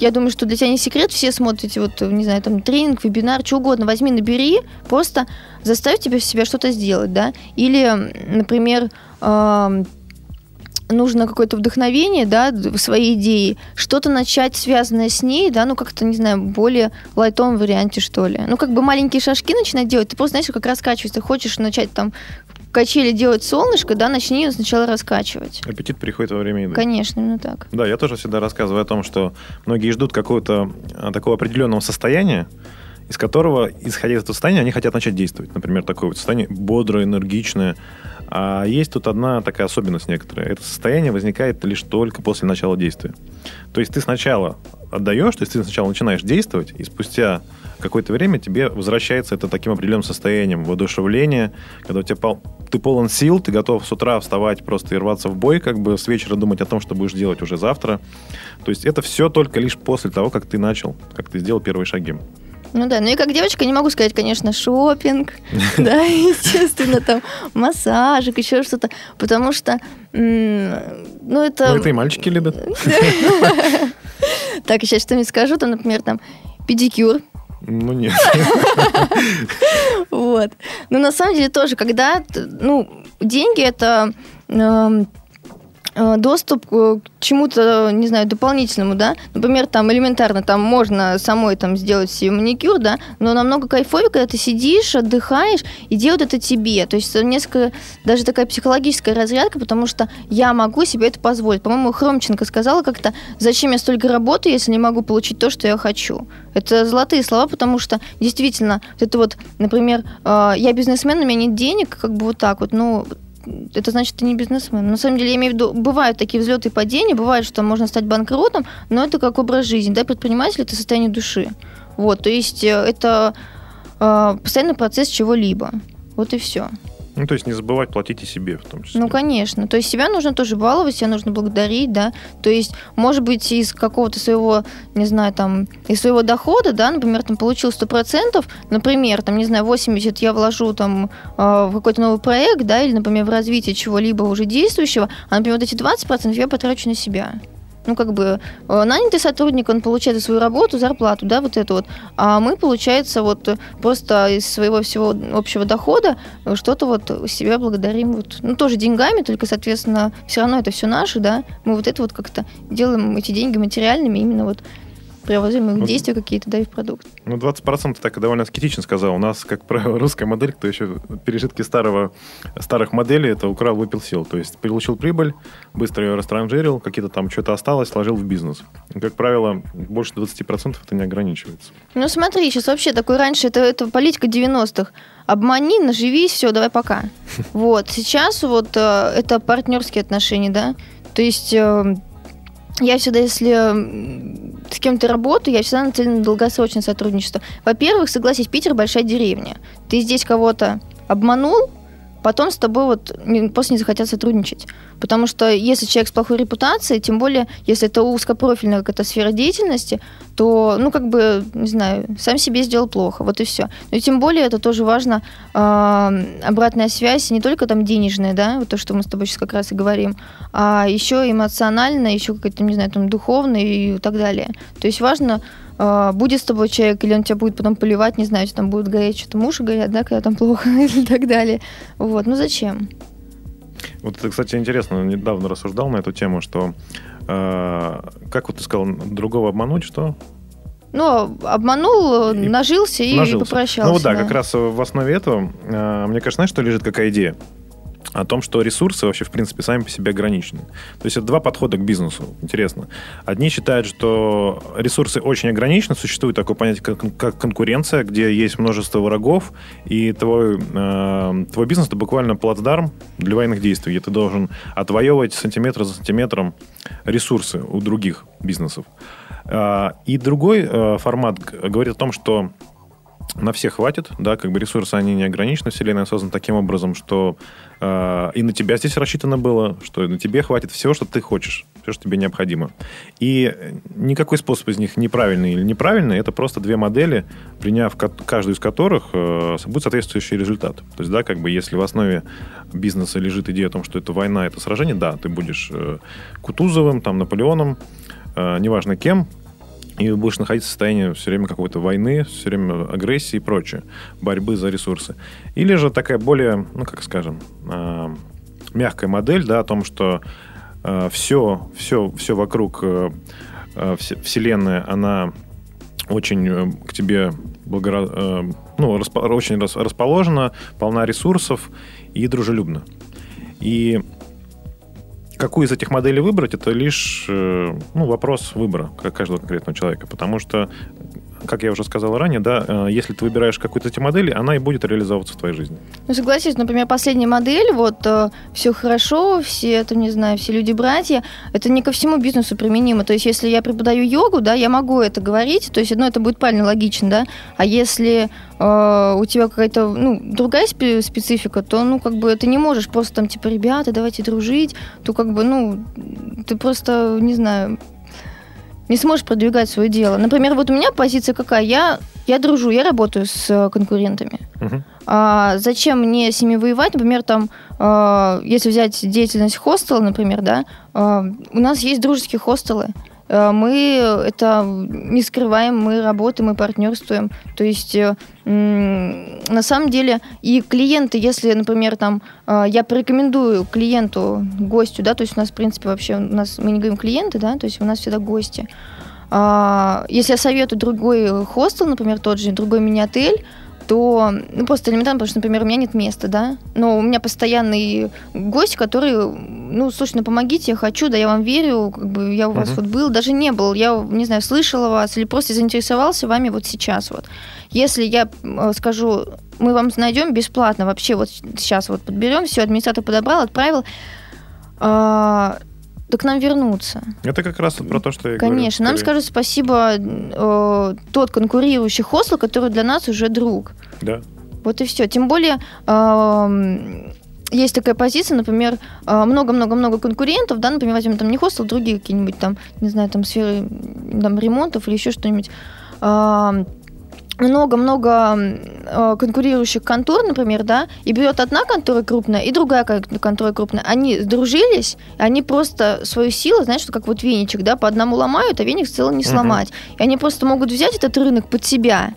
я думаю, что для тебя не секрет, все смотрите, вот, не знаю, там, тренинг, вебинар, что угодно, возьми, набери, просто заставь тебя себя что-то сделать, да, или, например, э, нужно какое-то вдохновение, да, в своей идее, что-то начать связанное с ней, да, ну как-то, не знаю, более лайтовом варианте, что ли. Ну как бы маленькие шажки начинать делать, ты просто, знаешь, как раскачивать, хочешь начать там качели делать солнышко, да, начни ее сначала раскачивать. Аппетит приходит во время еды. Конечно, именно так. Да, я тоже всегда рассказываю о том, что многие ждут какого-то а, такого определенного состояния, из которого, исходя из этого состояния, они хотят начать действовать. Например, такое вот состояние бодрое, энергичное, а есть тут одна такая особенность некоторая. Это состояние возникает лишь только после начала действия. То есть ты сначала отдаешь, то есть ты сначала начинаешь действовать, и спустя какое-то время тебе возвращается это таким определенным состоянием воодушевления, когда у тебя пол, ты полон сил, ты готов с утра вставать просто и рваться в бой, как бы с вечера думать о том, что будешь делать уже завтра. То есть это все только лишь после того, как ты начал, как ты сделал первые шаги. Ну да, ну и как девочка не могу сказать, конечно, шопинг, [LAUGHS] да, естественно, там массажик, еще что-то, потому что, ну это... Ну это и мальчики любят. [LAUGHS] Так, сейчас что-нибудь скажу, там, например, там педикюр, ну, нет. [LAUGHS] Вот. Но на самом деле тоже, когда, ну, деньги это эм, доступ к чему-то, не знаю, дополнительному, да, например, там элементарно, там можно самой там сделать себе маникюр, да, но намного кайфовее, когда ты сидишь, отдыхаешь и делают это тебе, то есть несколько, даже такая психологическая разрядка, потому что я могу себе это позволить. По-моему, Хромченко сказала как-то, зачем я столько работаю, если не могу получить то, что я хочу. Это золотые слова, потому что действительно, это вот, например, э, я бизнесмен, у меня нет денег, как бы вот так вот, ну, это значит, ты не бизнесмен. На самом деле, я имею в виду, бывают такие взлеты и падения, бывает, что можно стать банкротом, но это как образ жизни, да, предприниматель – это состояние души. Вот, то есть э, это э, постоянный процесс чего-либо. Вот и все. Ну, то есть не забывать платить и себе в том числе. Ну, конечно. То есть себя нужно тоже баловать, себя нужно благодарить, да. То есть, может быть, из какого-то своего, не знаю, там, из своего дохода, да, например, там получил 100%, например, там, не знаю, 80 я вложу там а, в какой-то новый проект, да, или, например, в развитие чего-либо уже действующего, а, например, вот эти 20% я потрачу на себя ну, как бы, э, нанятый сотрудник, он получает за свою работу зарплату, да, вот это вот, а мы, получается, вот просто из своего всего общего дохода что-то вот себя благодарим, вот, ну, тоже деньгами, только, соответственно, все равно это все наше, да, мы вот это вот как-то делаем эти деньги материальными именно вот преобразуемых действий какие-то, да, и в продукт. Ну, 20% так и довольно скетично сказал. У нас, как правило, [LAUGHS] русская модель, кто еще пережитки старого, старых моделей, это украл, выпил, сел. То есть получил прибыль, быстро ее растранжирил, какие-то там что-то осталось, сложил в бизнес. И, как правило, больше 20% это не ограничивается. Ну, смотри, сейчас вообще такой раньше, это, это политика 90-х. Обмани, наживись, все, давай пока. [LAUGHS] Вот, сейчас вот э, это партнерские отношения, да. То есть э, я всегда, если с кем-то работаю, я всегда нацелена на долгосрочное сотрудничество. Во-первых, согласись, Питер большая деревня. Ты здесь кого-то обманул, потом с тобой вот просто не захотят сотрудничать. Потому что если человек с плохой репутацией, тем более, если это узкопрофильная какая-то сфера деятельности, то, ну, как бы, не знаю, сам себе сделал плохо, вот и все. Но и тем более это тоже важно, э, обратная связь, не только там денежная, да, вот то, что мы с тобой сейчас как раз и говорим, а еще эмоциональная, еще какая-то, не знаю, там, духовная и так далее. То есть важно Uh, будет с тобой человек, или он тебя будет потом поливать, не знаю, что там будет гореть, что-то муши горят, да, когда там плохо [LAUGHS] и так далее. Вот, ну зачем? Вот это, кстати, интересно, недавно рассуждал на эту тему, что э, как вот ты сказал, другого обмануть, что? Ну, обманул, и нажился и нажился. попрощался. Ну вот да, да, как раз в основе этого, э, мне кажется, знаешь, что лежит какая идея? О том, что ресурсы вообще, в принципе, сами по себе ограничены. То есть это два подхода к бизнесу. Интересно. Одни считают, что ресурсы очень ограничены, существует такое понятие, как, как конкуренция, где есть множество врагов, и твой, э, твой бизнес – это буквально плацдарм для военных действий, где ты должен отвоевывать сантиметр за сантиметром ресурсы у других бизнесов. Э, и другой э, формат говорит о том, что на всех хватит, да, как бы ресурсы, они не ограничены, вселенная создана таким образом, что э, и на тебя здесь рассчитано было, что на тебе хватит всего, что ты хочешь, все, что тебе необходимо. И никакой способ из них неправильный или неправильный, это просто две модели, приняв каждую из которых, э, будет соответствующий результат. То есть, да, как бы если в основе бизнеса лежит идея о том, что это война, это сражение, да, ты будешь э, Кутузовым, там, Наполеоном, э, неважно кем, и будешь находиться в состоянии все время какой-то войны, все время агрессии и прочее, борьбы за ресурсы. Или же такая более, ну, как скажем, э, мягкая модель, да, о том, что э, все, все, все вокруг э, э, Вселенная, она очень э, к тебе благоро... э, ну, расп... очень расположена, полна ресурсов и дружелюбна. И какую из этих моделей выбрать, это лишь э, ну, вопрос выбора каждого конкретного человека. Потому что, как я уже сказал ранее, да, э, если ты выбираешь какую-то из этих моделей, она и будет реализовываться в твоей жизни. Ну, согласись, например, последняя модель, вот э, все хорошо, все, это, не знаю, все люди-братья, это не ко всему бизнесу применимо. То есть, если я преподаю йогу, да, я могу это говорить, то есть, ну, это будет правильно, логично, да, а если э, у тебя какая-то, ну, другая специфика, то, ну, как бы, ты не можешь просто там, типа, ребята, давайте дружить, то, как бы, ну, ты просто, не знаю, не сможешь продвигать свое дело. Например, вот у меня позиция какая? Я, я дружу, я работаю с конкурентами. Uh-huh. А, зачем мне с ними воевать? Например, там, а, если взять деятельность хостела, например, да, а, у нас есть дружеские хостелы. Э, мы это не скрываем, мы работаем, мы партнерствуем. То есть э, на самом деле и клиенты, если, например, там э, я порекомендую клиенту, гостю, да, то есть у нас, в принципе, вообще у нас мы не говорим клиенты, да, то есть у нас всегда гости. А, если я советую другой хостел, например, тот же, другой мини-отель, то ну, просто элементарно, потому что, например, у меня нет места, да, но у меня постоянный гость, который, ну, слушай, ну помогите, я хочу, да, я вам верю, как бы я у вас uh-huh. вот был, даже не был, я, не знаю, слышала вас или просто заинтересовался вами вот сейчас вот. Если я э, скажу, мы вам найдем бесплатно, вообще вот сейчас вот подберем, все, администратор подобрал, отправил, а, да к нам вернуться. Это как раз про то, что я Конечно, говорю, нам скажет спасибо э, тот конкурирующий хостел, который для нас уже друг. Да. Вот и все. Тем более э, есть такая позиция, например, э, много-много-много конкурентов, да, например, возьмем там не хостел, другие какие-нибудь там, не знаю, там сферы там, ремонтов или еще что-нибудь. Э, много-много э, конкурирующих контор, например, да, и берет одна контора крупная и другая контора крупная. Они сдружились, они просто свою силу, знаешь, что как вот веничек, да, по одному ломают, а веник в целом не сломать. Uh-huh. И они просто могут взять этот рынок под себя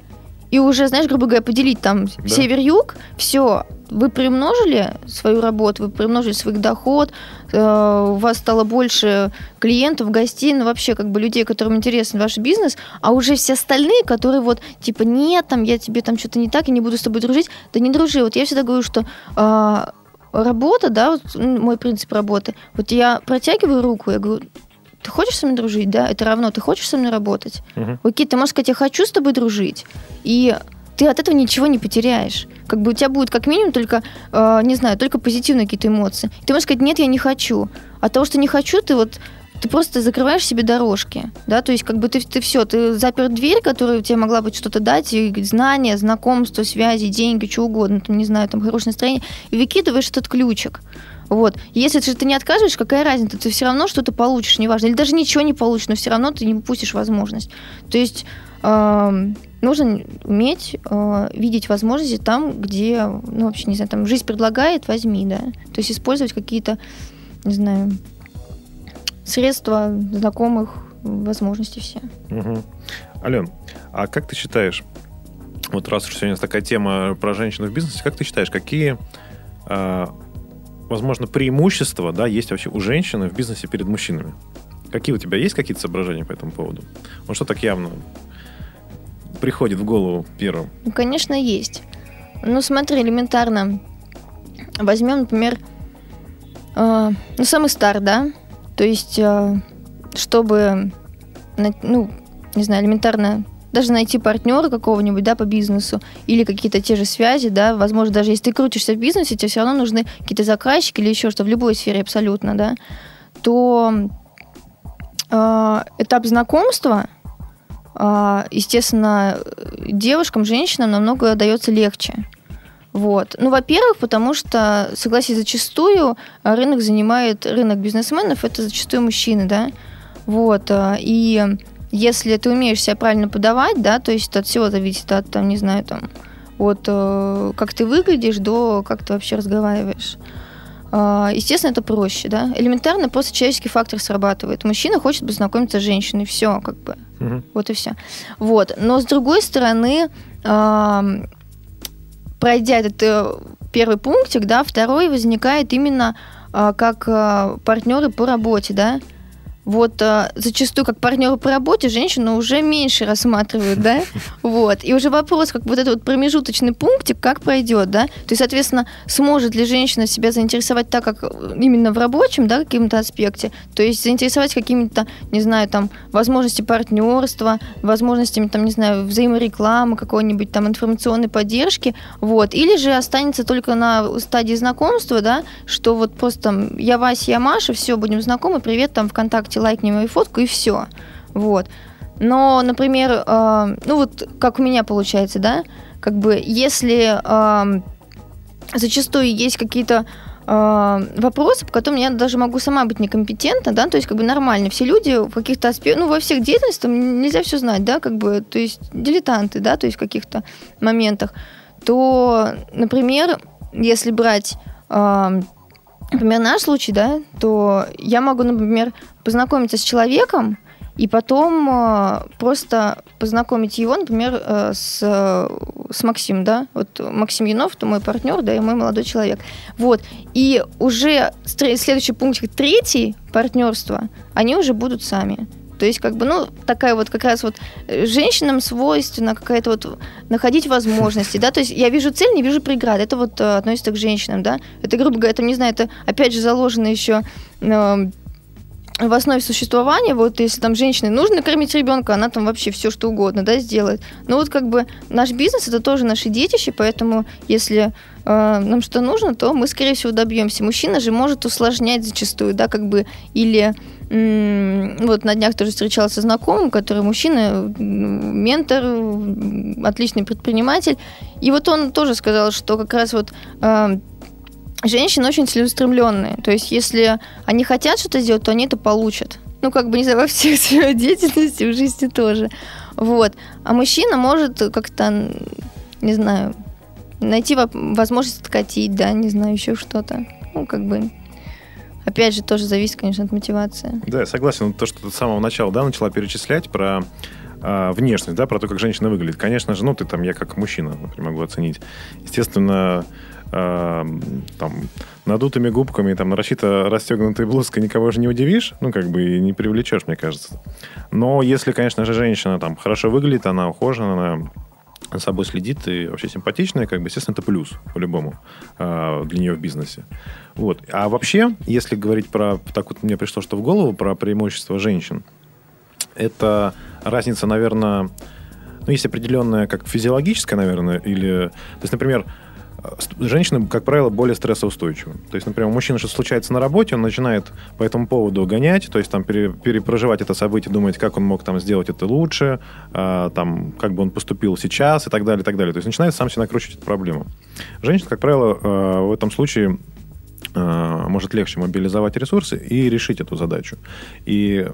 и уже, знаешь, грубо говоря, поделить там да. север-юг, все, вы приумножили свою работу, вы приумножили свой доход, э, у вас стало больше клиентов, гостей, ну вообще как бы людей, которым интересен ваш бизнес, а уже все остальные, которые вот типа нет, там я тебе там что-то не так, я не буду с тобой дружить, да не дружи. Вот я всегда говорю, что э, работа, да, вот мой принцип работы, вот я протягиваю руку, я говорю, ты хочешь со мной дружить, да? Это равно, ты хочешь со мной работать? Мгм. Окей, ты можешь сказать, я хочу с тобой дружить, и ты от этого ничего не потеряешь. Как бы у тебя будет как минимум только, э, не знаю, только позитивные какие-то эмоции. Ты можешь сказать, нет, я не хочу. От того, что не хочу, ты вот ты просто закрываешь себе дорожки, да, то есть как бы ты, ты все, ты запер дверь, которая тебе могла бы что-то дать, и знания, знакомства, связи, деньги, что угодно, там, не знаю, там, хорошее настроение, и выкидываешь этот ключик. Вот. Если же ты не отказываешь, какая разница? Ты все равно что-то получишь, неважно. Или даже ничего не получишь, но все равно ты не упустишь возможность. То есть эм, нужно уметь э, видеть возможности там, где, ну, вообще, не знаю, там жизнь предлагает, возьми, да. То есть использовать какие-то, не знаю, средства знакомых, возможности все. Мгм. Ален, а как ты считаешь, вот раз уж сегодня такая тема про женщину в бизнесе, как ты считаешь, какие, а, возможно, преимущества да, есть вообще у женщины в бизнесе перед мужчинами? Какие у тебя есть какие-то соображения по этому поводу? Вот что так явно приходит в голову первым? Ну, конечно, есть. Ну, смотри, элементарно. Возьмем, например, э, ну, самый стар, да? То есть, э, чтобы, ну, не знаю, элементарно даже найти партнера какого-нибудь, да, по бизнесу, или какие-то те же связи, да, возможно, даже если ты крутишься в бизнесе, тебе все равно нужны какие-то заказчики или еще что, в любой сфере абсолютно, да, то э, этап знакомства, естественно, девушкам, женщинам намного дается легче. Вот. Ну, во-первых, потому что, согласись, зачастую а, рынок занимает, рынок бизнесменов, это зачастую мужчины, да, вот, а, и если ты умеешь себя правильно подавать, да, то есть от всего зависит от, там, не знаю, там, от э, как ты выглядишь до как ты вообще разговариваешь. А, Естественно, это проще, да. Элементарно просто человеческий фактор срабатывает. Мужчина хочет познакомиться с женщиной, все, как бы. Мгм. Вот и все. Вот. Но с другой стороны, пройдя этот э, первый пунктик, да, второй возникает именно а, как а, партнеры по работе, да. Вот а, зачастую как партнеры по работе женщину уже меньше рассматривают, да, [LAUGHS] вот. И уже вопрос, как вот этот вот промежуточный пунктик, как пройдет, да. То есть, соответственно, сможет ли женщина себя заинтересовать так, как именно в рабочем, да, каким-то аспекте, то есть заинтересовать какими-то, не знаю, там, возможности партнерства, возможностями, там, не знаю, взаиморекламы, какой-нибудь там информационной поддержки, вот, или же останется только на стадии знакомства, да, что вот просто там, я Вася, я Маша, все, будем знакомы, привет, там, ВКонтакте, лайкни мою фотку, и все, вот. Но, например, э, ну вот как у меня получается, да, как бы если э, зачастую есть какие-то э, вопросы, по которым я даже могу сама быть некомпетентна, да, то есть как бы нормально. Все люди в каких-то аспектах, ну, во всех деятельностях нельзя все знать, да, как бы, то есть дилетанты, да, то есть в каких-то моментах, то, например, если брать, э, например, наш случай, да, то я могу, например, познакомиться с человеком, и потом э, просто познакомить его, например, э, с, э, с Максимом, да, вот Максим Янов, это мой партнер, да, и мой молодой человек. Вот, и уже следующий пунктик, третий, партнерство, они уже будут сами. То есть, как бы, ну, такая вот как раз вот э, женщинам свойственно какая-то вот находить возможности, да, то есть я вижу цель, не вижу преград, это вот э, относится к женщинам, да, это, грубо говоря, это, не знаю, это, опять же, заложено еще э, в основе существования, вот если там женщине нужно накормить ребенка, она там вообще все что угодно, да, сделает. Но вот как бы наш бизнес это тоже наши детище, поэтому если э, нам что нужно, то мы, скорее всего, добьемся. Мужчина же может усложнять зачастую, да, как бы, или вот на днях тоже встречался знакомым, который мужчина, ментор, отличный предприниматель, и вот он тоже сказал, что как раз вот э, женщины очень целеустремленные. То есть, если они хотят что-то сделать, то они это получат. Ну, как бы, не знаю, во всех [LAUGHS] сферах деятельности, в жизни тоже. Вот. А мужчина может как-то, не знаю, найти во- возможность откатить, да, не знаю, еще что-то. Ну, как бы, опять же, тоже зависит, конечно, от мотивации. Да, я согласен. То, что ты с самого начала да, начала перечислять про а, внешность, да, про то, как женщина выглядит. Конечно же, ну, ты там, я как мужчина, например, могу оценить. Естественно, э, там, надутыми губками, там, нарочито расстегнутой блузкой никого же не удивишь, ну, как бы и не привлечешь, мне кажется. Но если, конечно же, женщина там хорошо выглядит, она ухожена, она за собой следит и вообще симпатичная, как бы, естественно, это плюс по-любому э, для нее в бизнесе. Вот. А вообще, если говорить про, так вот мне пришло что в голову, про преимущество женщин, это разница, наверное, ну, есть определенная, как физиологическая, наверное, или... То есть, например, женщины, как правило, более стрессоустойчивы. То есть, например, у мужчины что случается на работе, он начинает по этому поводу гонять, то есть там пере, перепроживать это событие, думать, как он мог там сделать это лучше, э, там, как бы он поступил сейчас и так далее, и так далее. То есть начинает сам себе накручивать эту проблему. Женщина, как правило, э, в этом случае э, может легче мобилизовать ресурсы и решить эту задачу. И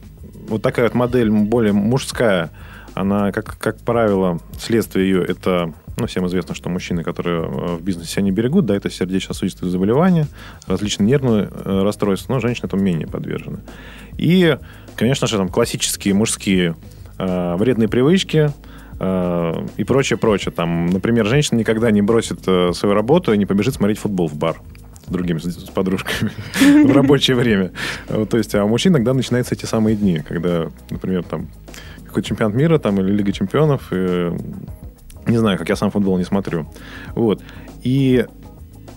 вот такая вот модель более мужская, она, как, как правило, следствие ее это ну, всем известно, что мужчины, которые э, в бизнесе себя не берегут, да, это сердечно-сосудистые заболевания, различные нервные э, расстройства, но женщины этому менее подвержены. И, конечно же, там классические мужские э, вредные привычки, э, и прочее, прочее. Там, например, женщина никогда не бросит свою работу и не побежит смотреть футбол в бар с другими, с подружками [LAUGHS] в рабочее время. То есть, а у мужчин иногда начинаются эти самые дни, когда, например, там какой-то чемпионат мира там, или Лига чемпионов, не знаю, как я сам футбол не смотрю. Вот. И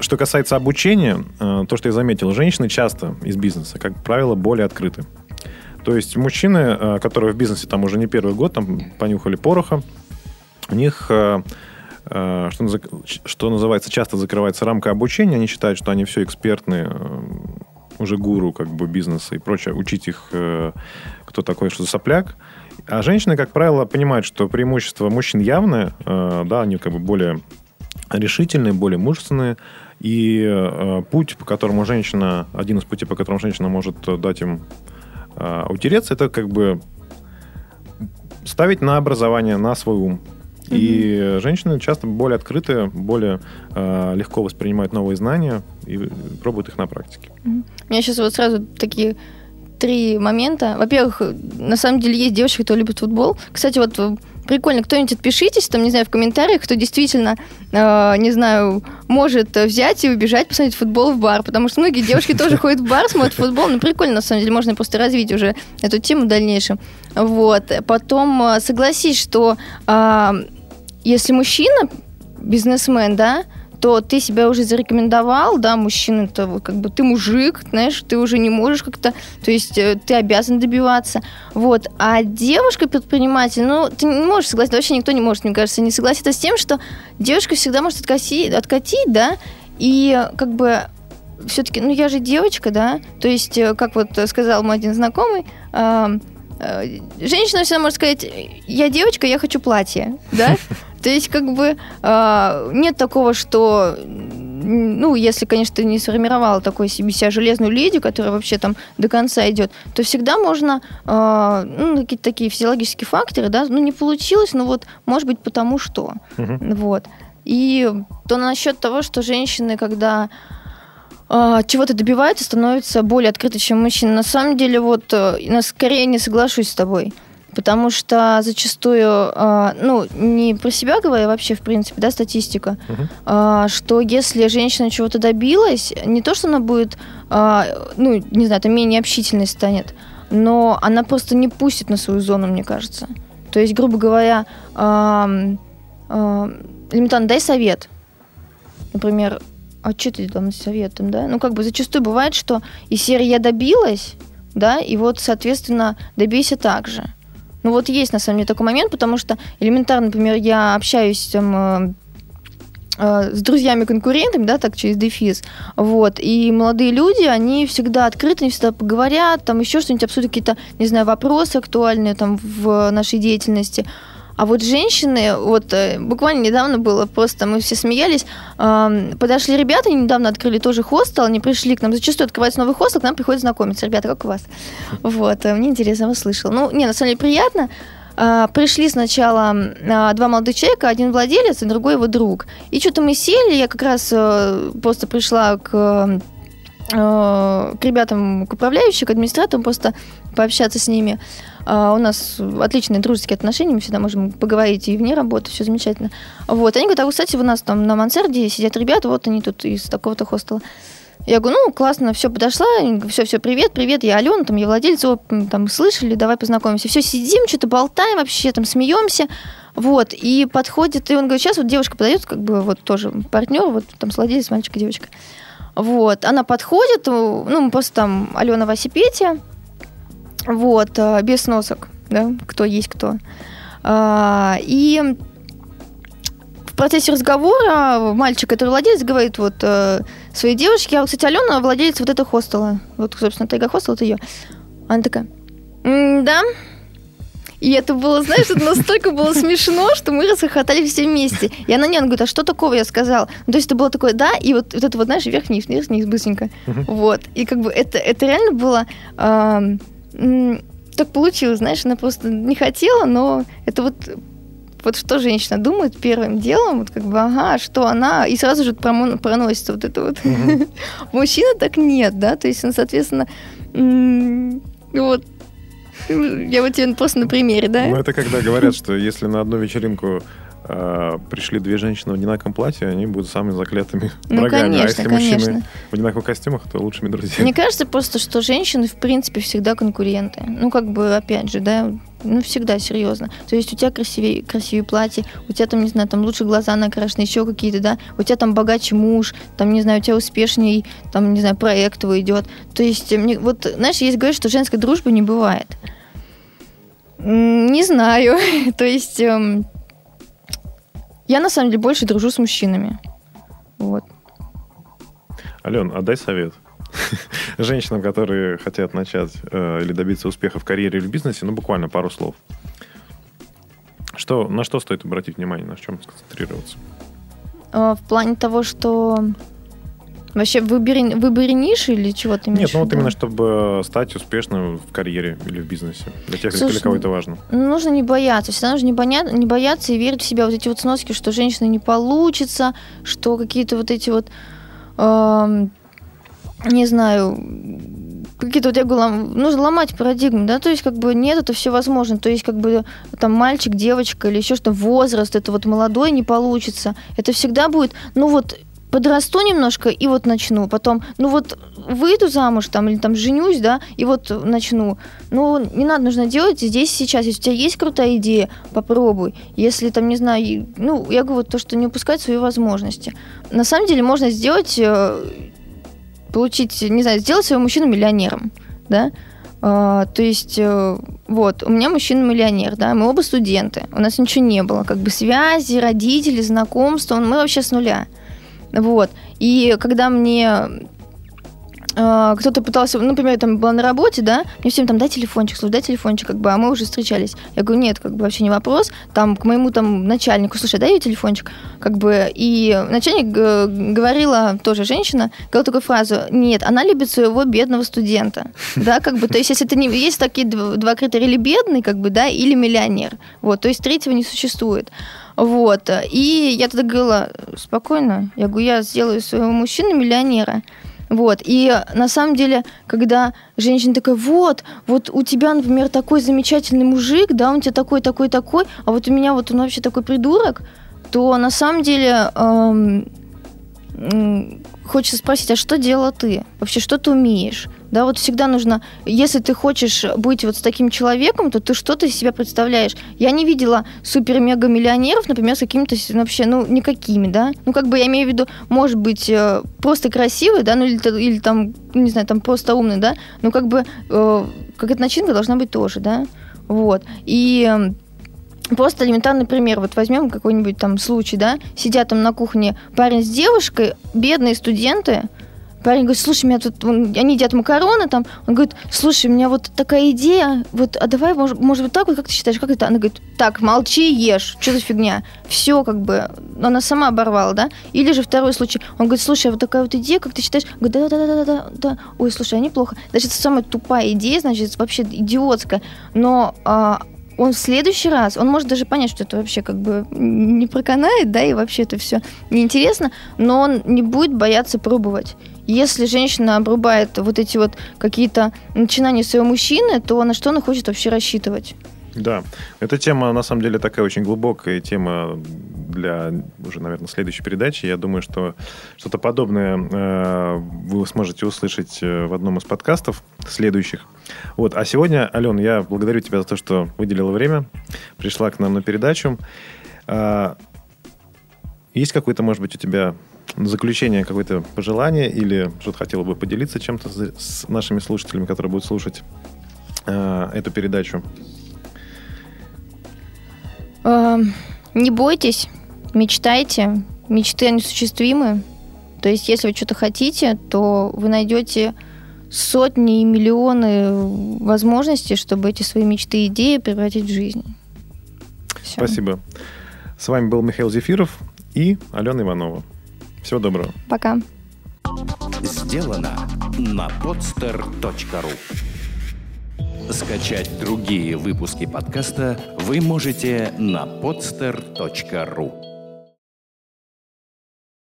что касается обучения, э, то, что я заметил, женщины часто из бизнеса, как правило, более открыты. То есть мужчины, э, которые в бизнесе там уже не первый год, там понюхали пороха, у них, э, что, называется, часто закрывается рамка обучения, они считают, что они все экспертные, уже гуру как бы бизнеса и прочее, учить их, кто такой, что за сопляк. А женщины, как правило, понимают, что преимущество мужчин явное, э, да, они как бы более решительные, более мужественные, и э, путь, по которому женщина, один из путей, по которому женщина может дать им э, утереться, это как бы ставить на образование, на свой ум. Mm-hmm. И женщины часто более открытые, более э, легко воспринимают новые знания и пробуют их на практике. Mm-hmm. У меня сейчас вот сразу такие три момента. Во-первых, на самом деле есть девушки, кто любит футбол. Кстати, вот э, прикольно, кто-нибудь отпишитесь, там, не знаю, в комментариях, кто действительно, э, не знаю, может взять и убежать посмотреть футбол в бар, потому что многие девушки тоже [LAUGHS] ходят в бар, смотрят футбол, ну, прикольно, на самом деле, можно просто развить уже эту тему в дальнейшем. Вот. Потом э, согласись, что э, если мужчина, бизнесмен, да, то ты себя уже зарекомендовал, да, мужчина, то как бы ты мужик, знаешь, ты уже не можешь как-то, то есть э, ты обязан добиваться, вот. А девушка-предприниматель, ну, ты не можешь согласиться, вообще никто не может, мне кажется, не согласиться с тем, что девушка всегда может откосить, откатить, да, и как бы все-таки, ну, я же девочка, да, то есть, э, как вот сказал мой один знакомый, э, женщина всегда может сказать, я девочка, я хочу платье, да, [LAUGHS] То есть, как бы э, нет такого, что ну, если, конечно, ты не сформировала такой себе себя железную леди, которая вообще там до конца идет, то всегда можно, э, ну, какие-то такие физиологические факторы, да, ну, не получилось, но вот, может быть, потому что. Угу. Вот. И то насчет того, что женщины, когда э, чего-то добиваются, становятся более открыты, чем мужчины. На самом деле, вот, э, скорее не соглашусь с тобой. Потому что зачастую, э, ну, не про себя говоря, вообще, в принципе, да, статистика, э, что если женщина чего-то добилась, не то, что она будет, ну, не знаю, там менее общительной станет, но она просто не пустит на свою зону, мне кажется. То есть, грубо говоря, элементарно дай совет. Например, а что ты там советом, да? Ну, как бы зачастую бывает, что из серии «я добилась», да, и вот, соответственно, добейся так же. Ну вот есть на самом деле такой момент, потому что элементарно, например, я общаюсь там э, э, с друзьями-конкурентами, да, так через дефис, вот, и молодые люди, они всегда открыты, они всегда поговорят, там еще что-нибудь, обсудят какие-то, не знаю, вопросы актуальные там в нашей деятельности, а вот женщины, вот э, буквально недавно было, просто мы все смеялись, подошли ребята, недавно открыли тоже хостел, они пришли к нам, зачастую открывается новый хостел, к нам приходят знакомиться. Ребята, как у вас? [LAUGHS] Вот, э, мне интересно, я услышала. Ну, не, на самом деле приятно. А, пришли сначала а, два молодых человека, один владелец, а другой его друг. И что-то мы сели, я как раз э, просто пришла к к ребятам, к управляющим, к администраторам, просто пообщаться с ними. Uh, у нас отличные дружеские отношения, мы всегда можем поговорить и вне работы, все замечательно. Вот, они говорят, а, кстати, у нас там на мансарде сидят ребята, вот они тут из такого-то хостела. Я говорю, ну, классно, все, подошла, все, все, привет, привет, я Алена, там, я владелец, вот, там, слышали, давай познакомимся. Все, сидим, что-то болтаем вообще, там, смеемся. Вот, и подходит, и он говорит, сейчас вот девушка подает, как бы, вот тоже партнер, вот там, владелец, мальчик и девочка. Вот, она подходит, ну, мы просто там Алена, Вася, Петя, вот, э, без носок, да, кто есть кто. А, и в процессе разговора мальчик, который владелец, говорит вот э, своей девушке, а, кстати, Алена владелец вот этого хостела. Вот, собственно, Тайга хостел, это ее. Она такая, да, и это было, знаешь, это настолько было смешно, что мы расхохотали все вместе. И она не, она говорит, а что такого я сказала? Ну, то есть это было такое, да, и вот, вот это вот, знаешь, вверх-вниз, вверх-вниз, быстренько. Uh-huh. Вот. И как бы это, это реально было... Э, так получилось, знаешь, она просто не хотела, но это вот вот что женщина думает первым делом, вот как бы, ага, что она, и сразу же проносится вот это вот. Угу. [LAUGHS] Мужчина так нет, да, то есть он, соответственно, вот я вот тебе просто на примере, да? Ну, это когда говорят, что если на одну вечеринку э, пришли две женщины в одинаковом платье, они будут самыми заклятыми ну, врагами. Конечно, а если конечно. мужчины в одинаковых костюмах, то лучшими друзьями. Мне кажется просто, что женщины, в принципе, всегда конкуренты. Ну, как бы, опять же, да, ну, всегда серьезно. То есть у тебя красивее, красивее платье, у тебя там, не знаю, там лучше глаза накрашены, еще какие-то, да, у тебя там богаче муж, там, не знаю, у тебя успешней, там, не знаю, проект твой идет. То есть, мне, вот, знаешь, есть говорят, что женской дружбы не бывает. Не знаю. [LAUGHS] То есть эм, я на самом деле больше дружу с мужчинами. Вот. Ален, а дай совет. [LAUGHS] Женщинам, которые хотят начать э, или добиться успеха в карьере или в бизнесе, ну, буквально пару слов. Что, на что стоит обратить внимание, на чем сконцентрироваться? Э, в плане того, что Вообще в выборе, выборе ниши или чего ты имеешь Нет, ну вот именно, чтобы стать успешным в карьере или в бизнесе. Для тех, Слушай, для кого это важно. Ну, нужно не бояться. Всегда нужно не, боя... не бояться и верить в себя. Вот эти вот сноски, что женщина не получится, что какие-то вот эти вот... Э, не знаю, какие-то вот я говорю, нужно ломать парадигму, да, то есть как бы нет, это все возможно, то есть как бы там мальчик, девочка или еще что, возраст, это вот молодой не получится, это всегда будет, ну вот подрасту немножко и вот начну. Потом, ну вот выйду замуж там или там женюсь, да, и вот начну. Ну, не надо, нужно делать здесь сейчас. Если у тебя есть крутая идея, попробуй. Если там, не знаю, ну, я говорю, то, что не упускать свои возможности. На самом деле можно сделать, э, получить, не знаю, сделать своего мужчину миллионером, да, Uh, то есть, uh, вот, у меня мужчина-миллионер, да, мы оба студенты, у нас ничего не было, как бы связи, родители, знакомства, мы вообще с нуля. Вот. И когда мне кто-то пытался, ну, например, там была на работе, да, мне всем там, дай телефончик, слушай, дай телефончик, как бы, а мы уже встречались. Я говорю, нет, как бы вообще не вопрос. Там к моему там начальнику, слушай, дай ей телефончик, как бы, и начальник э, говорила, тоже женщина, говорила такую фразу, нет, она любит своего бедного студента, [LAUGHS] да, как бы, то есть если это не, есть такие два критерия, или бедный, как бы, да, или миллионер, вот, то есть третьего не существует. Вот. И я тогда говорила, спокойно, я говорю, я сделаю своего мужчину миллионера. Вот. И на самом деле, когда женщина такая, вот, вот у тебя, например, такой замечательный мужик, да, он тебе такой, такой, такой, а вот у меня вот он вообще такой придурок, то на самом деле эм, хочется спросить, а что делала ты? Вообще, что ты умеешь? Да, вот всегда нужно, если ты хочешь быть вот с таким человеком, то ты что-то из себя представляешь. Я не видела супер-мега-миллионеров, например, с какими-то вообще, ну, никакими, да. Ну, как бы я имею в виду, может быть, э, просто красивый, да, ну, или, или там, не знаю, там просто умный, да, ну, как бы, э, какая-то начинка должна быть тоже, да. Вот. И Просто элементарный пример. Вот возьмем какой-нибудь там случай, да, сидят там на кухне парень с девушкой, бедные студенты, Парень говорит, слушай, меня тут, он, они едят макароны там, он говорит, слушай, у меня вот такая идея, вот, а давай, может, может быть, так вот, как ты считаешь, как это? Она говорит, так, молчи, ешь, что за фигня? Все, как бы, она сама оборвала, да? Или же второй случай, он говорит, слушай, а вот такая вот идея, как ты считаешь? Говорит, да-да-да-да-да, да. Ой, слушай, а неплохо. Значит, самая тупая идея, значит, вообще идиотская, но а, он в следующий раз, он может даже понять, что это вообще как бы не проканает, да, и вообще это все неинтересно, но он не будет бояться пробовать. Если женщина обрубает вот эти вот какие-то начинания своего мужчины, то на что она хочет вообще рассчитывать? Да, эта тема на самом деле такая очень глубокая тема для уже, наверное, следующей передачи. Я думаю, что что-то подобное э, вы сможете услышать э, в одном из подкастов следующих. Вот. А сегодня, Ален, я благодарю тебя за то, что выделила время, пришла к нам на передачу. Э, есть какое-то, может быть, у тебя заключение, какое-то пожелание или что-то хотела бы поделиться чем-то с нашими слушателями, которые будут слушать э, эту передачу? Эм, не бойтесь, мечтайте. Мечты неосуществимы. То есть, если вы что-то хотите, то вы найдете сотни и миллионы возможностей, чтобы эти свои мечты и идеи превратить в жизнь. Все. Спасибо. С вами был Михаил Зефиров и Алена Иванова. Всего доброго. Пока. Сделано на podster.ru Скачать другие выпуски подкаста вы можете на podster.ru